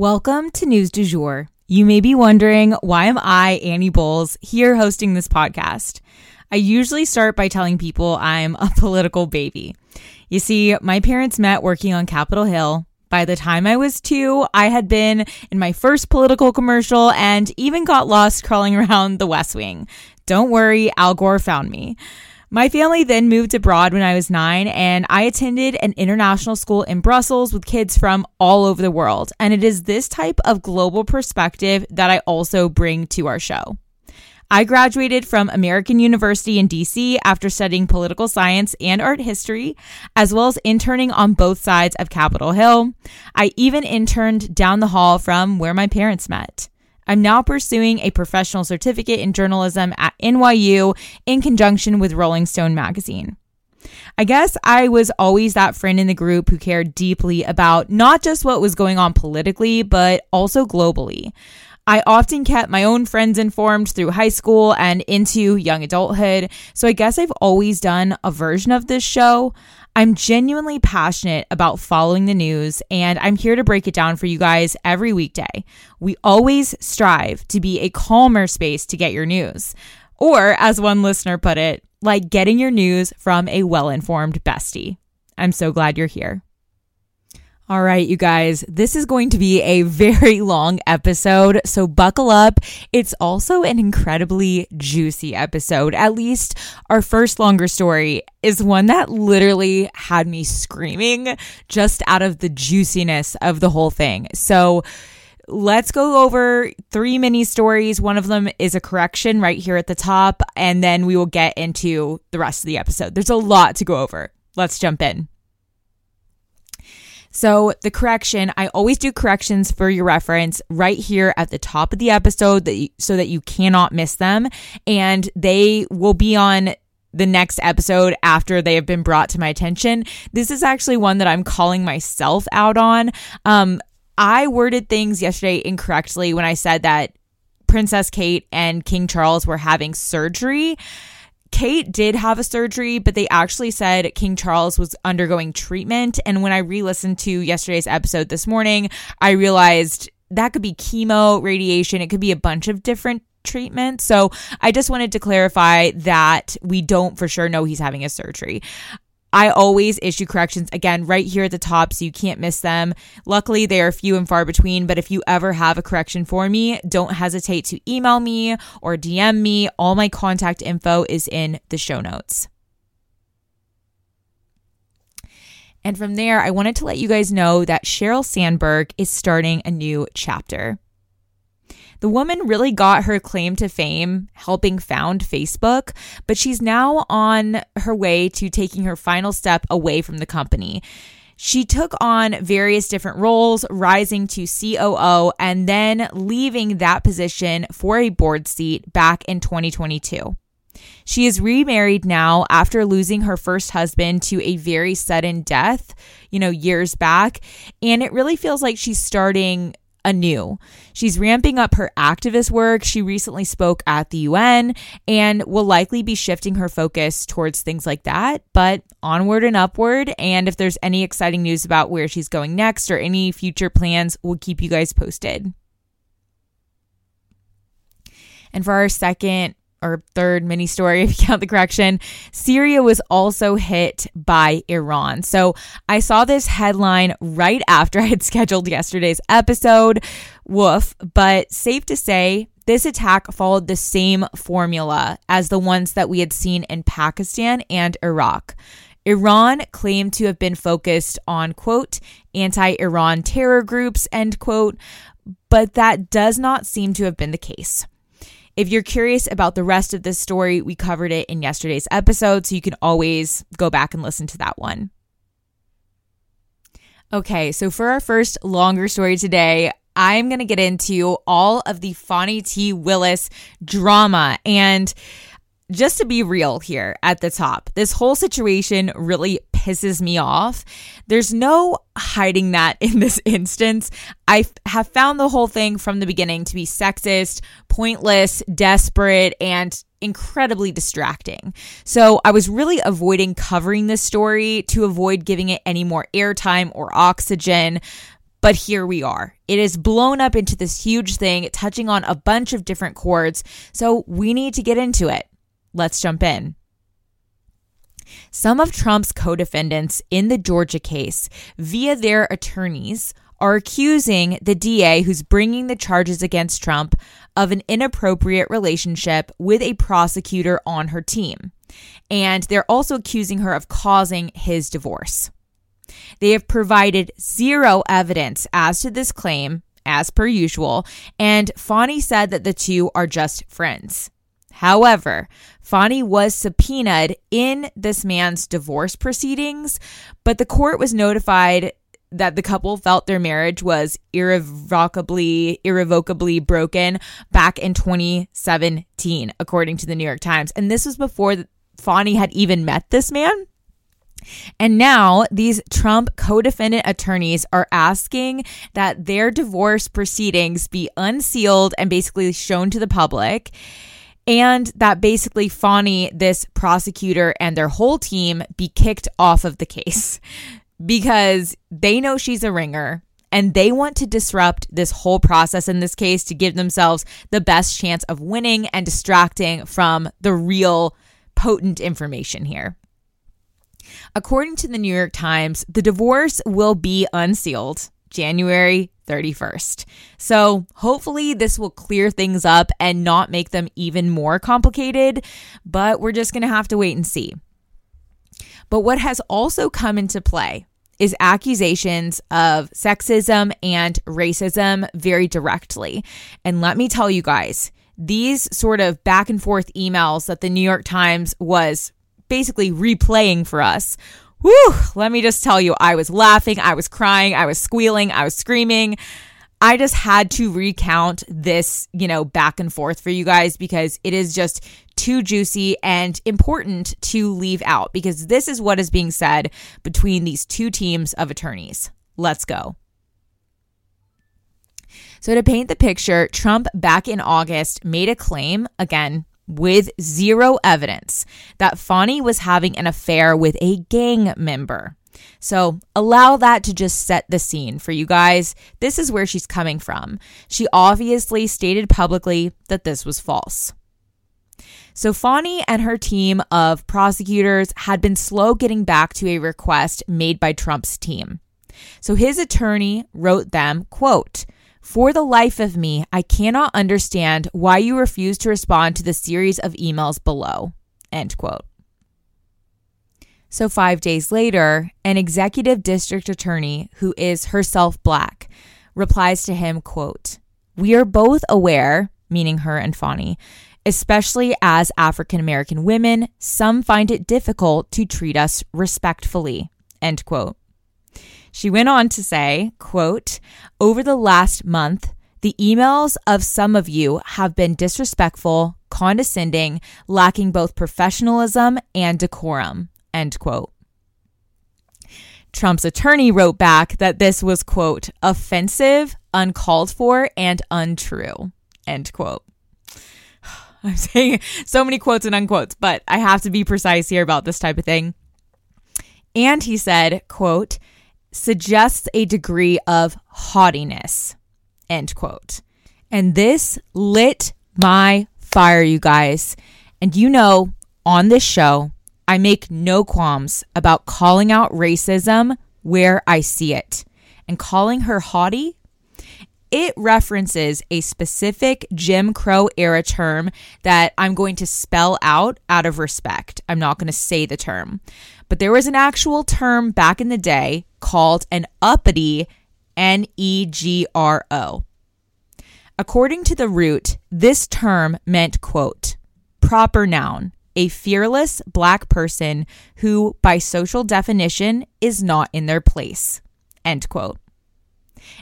Welcome to News du Jour. You may be wondering why am I, Annie Bowles, here hosting this podcast? I usually start by telling people I'm a political baby. You see, my parents met working on Capitol Hill. By the time I was two, I had been in my first political commercial and even got lost crawling around the West Wing. Don't worry, Al Gore found me. My family then moved abroad when I was nine, and I attended an international school in Brussels with kids from all over the world. And it is this type of global perspective that I also bring to our show. I graduated from American University in DC after studying political science and art history, as well as interning on both sides of Capitol Hill. I even interned down the hall from where my parents met. I'm now pursuing a professional certificate in journalism at NYU in conjunction with Rolling Stone magazine. I guess I was always that friend in the group who cared deeply about not just what was going on politically, but also globally. I often kept my own friends informed through high school and into young adulthood, so I guess I've always done a version of this show. I'm genuinely passionate about following the news, and I'm here to break it down for you guys every weekday. We always strive to be a calmer space to get your news. Or, as one listener put it, like getting your news from a well informed bestie. I'm so glad you're here. All right, you guys, this is going to be a very long episode, so buckle up. It's also an incredibly juicy episode. At least our first longer story is one that literally had me screaming just out of the juiciness of the whole thing. So, let's go over three mini stories. One of them is a correction right here at the top, and then we will get into the rest of the episode. There's a lot to go over. Let's jump in. So the correction, I always do corrections for your reference right here at the top of the episode that you, so that you cannot miss them and they will be on the next episode after they have been brought to my attention. This is actually one that I'm calling myself out on. Um, I worded things yesterday incorrectly when I said that Princess Kate and King Charles were having surgery. Kate did have a surgery, but they actually said King Charles was undergoing treatment. And when I re listened to yesterday's episode this morning, I realized that could be chemo, radiation, it could be a bunch of different treatments. So I just wanted to clarify that we don't for sure know he's having a surgery. I always issue corrections again right here at the top so you can't miss them. Luckily, they are few and far between, but if you ever have a correction for me, don't hesitate to email me or DM me. All my contact info is in the show notes. And from there, I wanted to let you guys know that Sheryl Sandberg is starting a new chapter. The woman really got her claim to fame helping found Facebook, but she's now on her way to taking her final step away from the company. She took on various different roles, rising to COO and then leaving that position for a board seat back in 2022. She is remarried now after losing her first husband to a very sudden death, you know, years back. And it really feels like she's starting anew. She's ramping up her activist work. She recently spoke at the UN and will likely be shifting her focus towards things like that, but onward and upward. And if there's any exciting news about where she's going next or any future plans, we'll keep you guys posted. And for our second or third mini story, if you count the correction, Syria was also hit by Iran. So I saw this headline right after I had scheduled yesterday's episode. Woof. But safe to say, this attack followed the same formula as the ones that we had seen in Pakistan and Iraq. Iran claimed to have been focused on, quote, anti Iran terror groups, end quote, but that does not seem to have been the case. If you're curious about the rest of this story, we covered it in yesterday's episode, so you can always go back and listen to that one. Okay, so for our first longer story today, I'm going to get into all of the Fani T. Willis drama. And just to be real here at the top, this whole situation really pisses me off. There's no hiding that in this instance. I have found the whole thing from the beginning to be sexist, pointless, desperate, and incredibly distracting. So I was really avoiding covering this story to avoid giving it any more airtime or oxygen. But here we are. It is blown up into this huge thing, touching on a bunch of different chords. So we need to get into it. Let's jump in. Some of Trump's co defendants in the Georgia case, via their attorneys, are accusing the DA who's bringing the charges against Trump of an inappropriate relationship with a prosecutor on her team. And they're also accusing her of causing his divorce. They have provided zero evidence as to this claim, as per usual, and Fani said that the two are just friends. However, Fani was subpoenaed in this man's divorce proceedings, but the court was notified that the couple felt their marriage was irrevocably irrevocably broken back in 2017 according to the New York Times and this was before Fani had even met this man and now these Trump co defendant attorneys are asking that their divorce proceedings be unsealed and basically shown to the public. And that basically Fani, this prosecutor, and their whole team be kicked off of the case because they know she's a ringer and they want to disrupt this whole process in this case to give themselves the best chance of winning and distracting from the real potent information here. According to the New York Times, the divorce will be unsealed January 31st. So hopefully this will clear things up and not make them even more complicated, but we're just going to have to wait and see. But what has also come into play is accusations of sexism and racism very directly. And let me tell you guys, these sort of back and forth emails that the New York Times was basically replaying for us. Whew, let me just tell you, I was laughing, I was crying, I was squealing, I was screaming. I just had to recount this, you know, back and forth for you guys because it is just too juicy and important to leave out because this is what is being said between these two teams of attorneys. Let's go. So, to paint the picture, Trump back in August made a claim, again, with zero evidence that Fani was having an affair with a gang member. So allow that to just set the scene for you guys. This is where she's coming from. She obviously stated publicly that this was false. So Fani and her team of prosecutors had been slow getting back to a request made by Trump's team. So his attorney wrote them, quote, for the life of me, I cannot understand why you refuse to respond to the series of emails below. End quote. So, five days later, an executive district attorney who is herself black replies to him, quote, We are both aware, meaning her and Fani, especially as African American women, some find it difficult to treat us respectfully, end quote. She went on to say, quote, over the last month, the emails of some of you have been disrespectful, condescending, lacking both professionalism and decorum, end quote. Trump's attorney wrote back that this was, quote, offensive, uncalled for, and untrue, end quote. I'm saying so many quotes and unquotes, but I have to be precise here about this type of thing. And he said, quote, suggests a degree of haughtiness. End quote. And this lit my fire, you guys. And you know, on this show, I make no qualms about calling out racism where I see it. And calling her haughty, it references a specific Jim Crow era term that I'm going to spell out out of respect. I'm not going to say the term. But there was an actual term back in the day called an uppity, N E G R O. According to the root, this term meant, quote, proper noun, a fearless black person who, by social definition, is not in their place, end quote.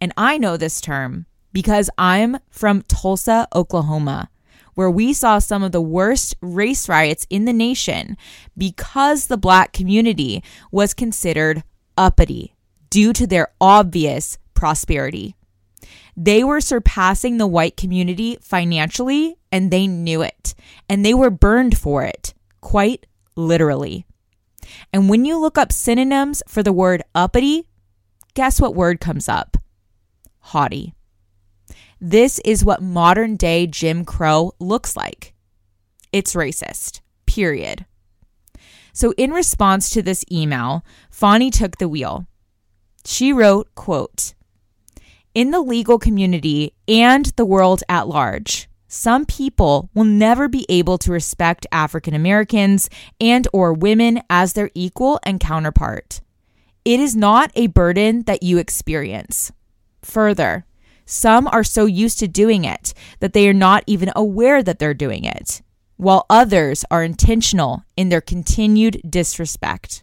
And I know this term because I'm from Tulsa, Oklahoma, where we saw some of the worst race riots in the nation because the black community was considered uppity due to their obvious prosperity. They were surpassing the white community financially and they knew it. And they were burned for it, quite literally. And when you look up synonyms for the word uppity, guess what word comes up? Haughty. This is what modern day Jim Crow looks like. It's racist, period. So in response to this email, Fani took the wheel. She wrote, quote, in the legal community and the world at large, some people will never be able to respect African Americans and or women as their equal and counterpart. It is not a burden that you experience. Further, some are so used to doing it that they are not even aware that they're doing it, while others are intentional in their continued disrespect.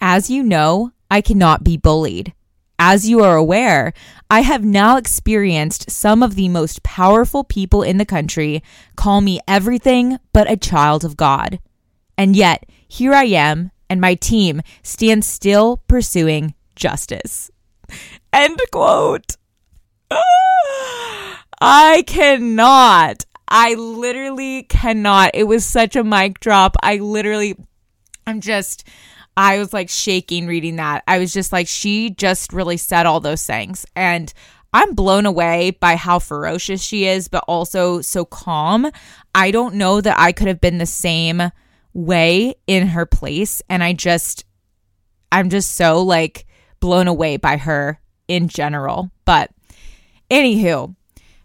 As you know, I cannot be bullied. As you are aware, I have now experienced some of the most powerful people in the country call me everything but a child of God. And yet, here I am, and my team stands still pursuing justice. End quote. I cannot. I literally cannot. It was such a mic drop. I literally, I'm just. I was like shaking reading that. I was just like, she just really said all those things. And I'm blown away by how ferocious she is, but also so calm. I don't know that I could have been the same way in her place. And I just, I'm just so like blown away by her in general. But anywho,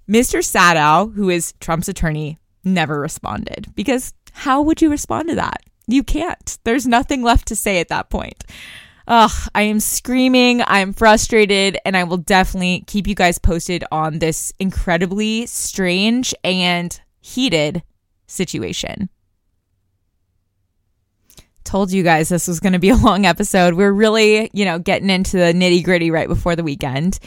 Mr. Sadow, who is Trump's attorney, never responded because how would you respond to that? You can't. There's nothing left to say at that point. Ugh, I am screaming. I'm frustrated, and I will definitely keep you guys posted on this incredibly strange and heated situation. Told you guys this was going to be a long episode. We're really, you know, getting into the nitty gritty right before the weekend.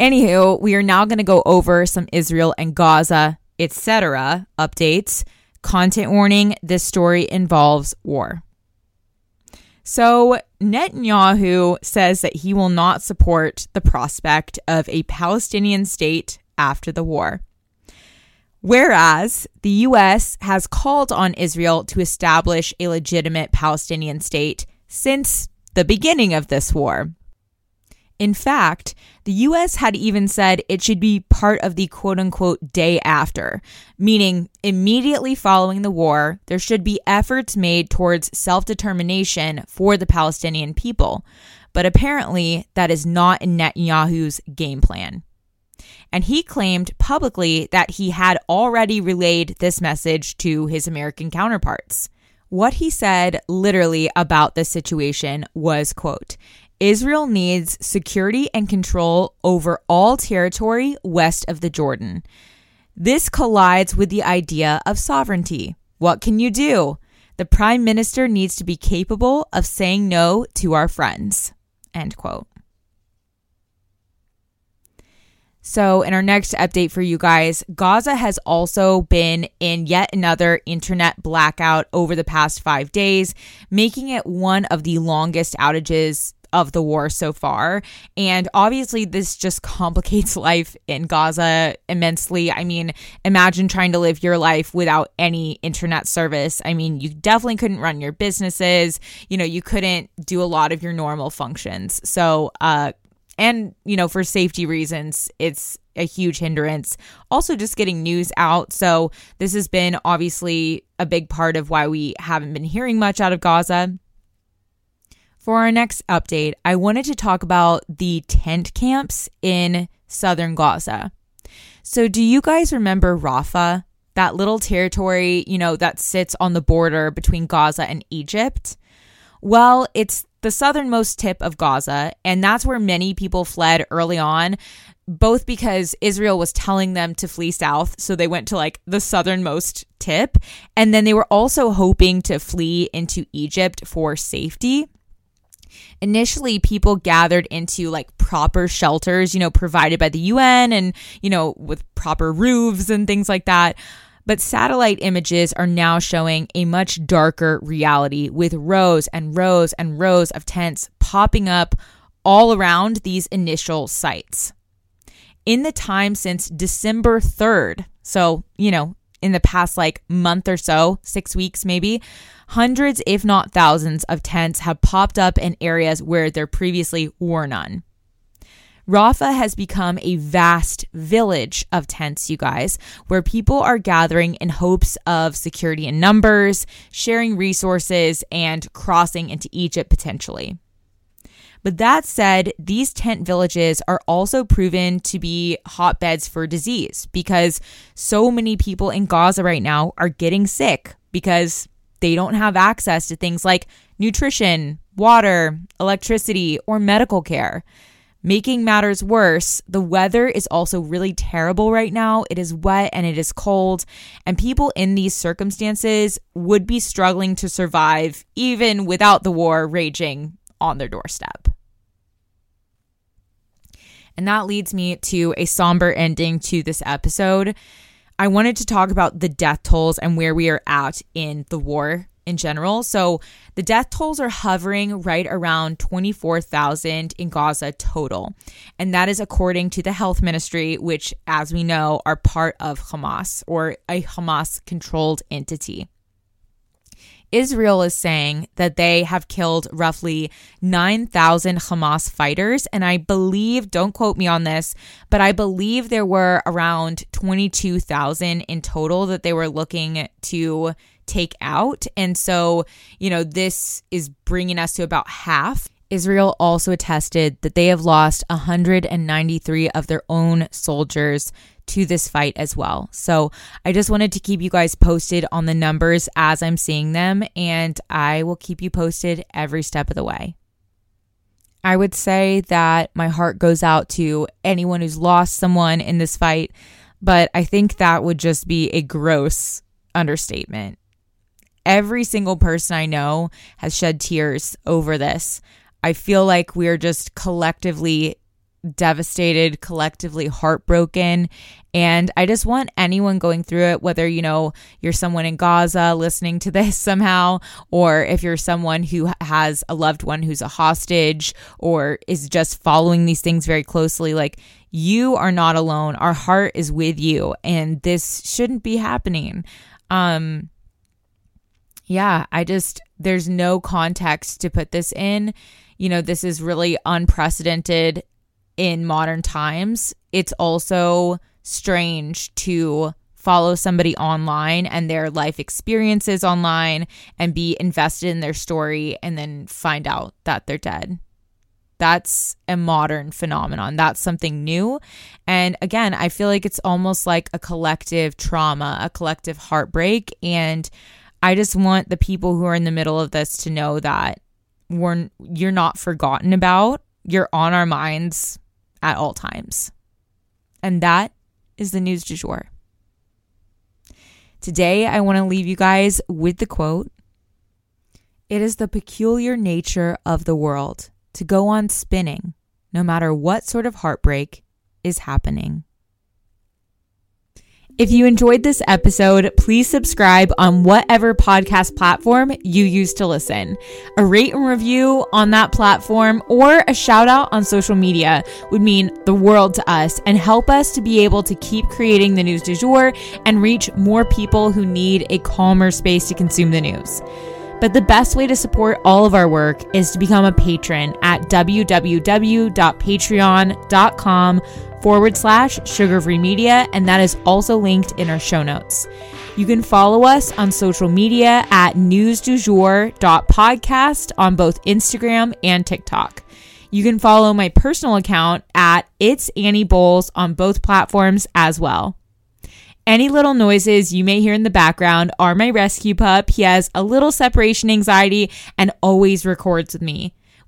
Anywho, we are now going to go over some Israel and Gaza, etc. updates. Content warning this story involves war. So, Netanyahu says that he will not support the prospect of a Palestinian state after the war. Whereas the U.S. has called on Israel to establish a legitimate Palestinian state since the beginning of this war. In fact, the US had even said it should be part of the quote unquote day after, meaning immediately following the war, there should be efforts made towards self determination for the Palestinian people. But apparently, that is not in Netanyahu's game plan. And he claimed publicly that he had already relayed this message to his American counterparts. What he said literally about this situation was quote, Israel needs security and control over all territory west of the Jordan. This collides with the idea of sovereignty. What can you do? The prime minister needs to be capable of saying no to our friends. End quote. So, in our next update for you guys, Gaza has also been in yet another internet blackout over the past five days, making it one of the longest outages of the war so far. And obviously, this just complicates life in Gaza immensely. I mean, imagine trying to live your life without any internet service. I mean, you definitely couldn't run your businesses, you know, you couldn't do a lot of your normal functions. So, uh, and, you know, for safety reasons, it's a huge hindrance. Also, just getting news out. So, this has been obviously a big part of why we haven't been hearing much out of Gaza. For our next update, I wanted to talk about the tent camps in southern Gaza. So, do you guys remember Rafah, that little territory, you know, that sits on the border between Gaza and Egypt? Well, it's the southernmost tip of Gaza, and that's where many people fled early on, both because Israel was telling them to flee south, so they went to like the southernmost tip, and then they were also hoping to flee into Egypt for safety. Initially, people gathered into like proper shelters, you know, provided by the UN and, you know, with proper roofs and things like that. But satellite images are now showing a much darker reality with rows and rows and rows of tents popping up all around these initial sites. In the time since December 3rd, so, you know, in the past like month or so, six weeks maybe, hundreds, if not thousands, of tents have popped up in areas where there previously were none. Rafah has become a vast village of tents, you guys, where people are gathering in hopes of security in numbers, sharing resources, and crossing into Egypt potentially. But that said, these tent villages are also proven to be hotbeds for disease because so many people in Gaza right now are getting sick because they don't have access to things like nutrition, water, electricity, or medical care. Making matters worse, the weather is also really terrible right now. It is wet and it is cold, and people in these circumstances would be struggling to survive even without the war raging on their doorstep. And that leads me to a somber ending to this episode. I wanted to talk about the death tolls and where we are at in the war in general. So the death tolls are hovering right around 24,000 in Gaza total. And that is according to the health ministry, which, as we know, are part of Hamas or a Hamas controlled entity. Israel is saying that they have killed roughly 9,000 Hamas fighters. And I believe, don't quote me on this, but I believe there were around 22,000 in total that they were looking to take out. And so, you know, this is bringing us to about half. Israel also attested that they have lost 193 of their own soldiers to this fight as well. So I just wanted to keep you guys posted on the numbers as I'm seeing them, and I will keep you posted every step of the way. I would say that my heart goes out to anyone who's lost someone in this fight, but I think that would just be a gross understatement. Every single person I know has shed tears over this. I feel like we're just collectively devastated, collectively heartbroken. And I just want anyone going through it, whether, you know, you're someone in Gaza listening to this somehow, or if you're someone who has a loved one who's a hostage or is just following these things very closely, like you are not alone. Our heart is with you, and this shouldn't be happening. Um, yeah, I just, there's no context to put this in. You know, this is really unprecedented in modern times. It's also strange to follow somebody online and their life experiences online and be invested in their story and then find out that they're dead. That's a modern phenomenon. That's something new. And again, I feel like it's almost like a collective trauma, a collective heartbreak. And I just want the people who are in the middle of this to know that we're you're not forgotten about. You're on our minds at all times. And that is the news du jour. Today, I want to leave you guys with the quote It is the peculiar nature of the world to go on spinning, no matter what sort of heartbreak is happening. If you enjoyed this episode, please subscribe on whatever podcast platform you use to listen. A rate and review on that platform or a shout out on social media would mean the world to us and help us to be able to keep creating the news du jour and reach more people who need a calmer space to consume the news. But the best way to support all of our work is to become a patron at www.patreon.com forward slash sugar free media, and that is also linked in our show notes. You can follow us on social media at newsdujour.podcast on both Instagram and TikTok. You can follow my personal account at It's Annie Bowles on both platforms as well. Any little noises you may hear in the background are my rescue pup. He has a little separation anxiety and always records with me.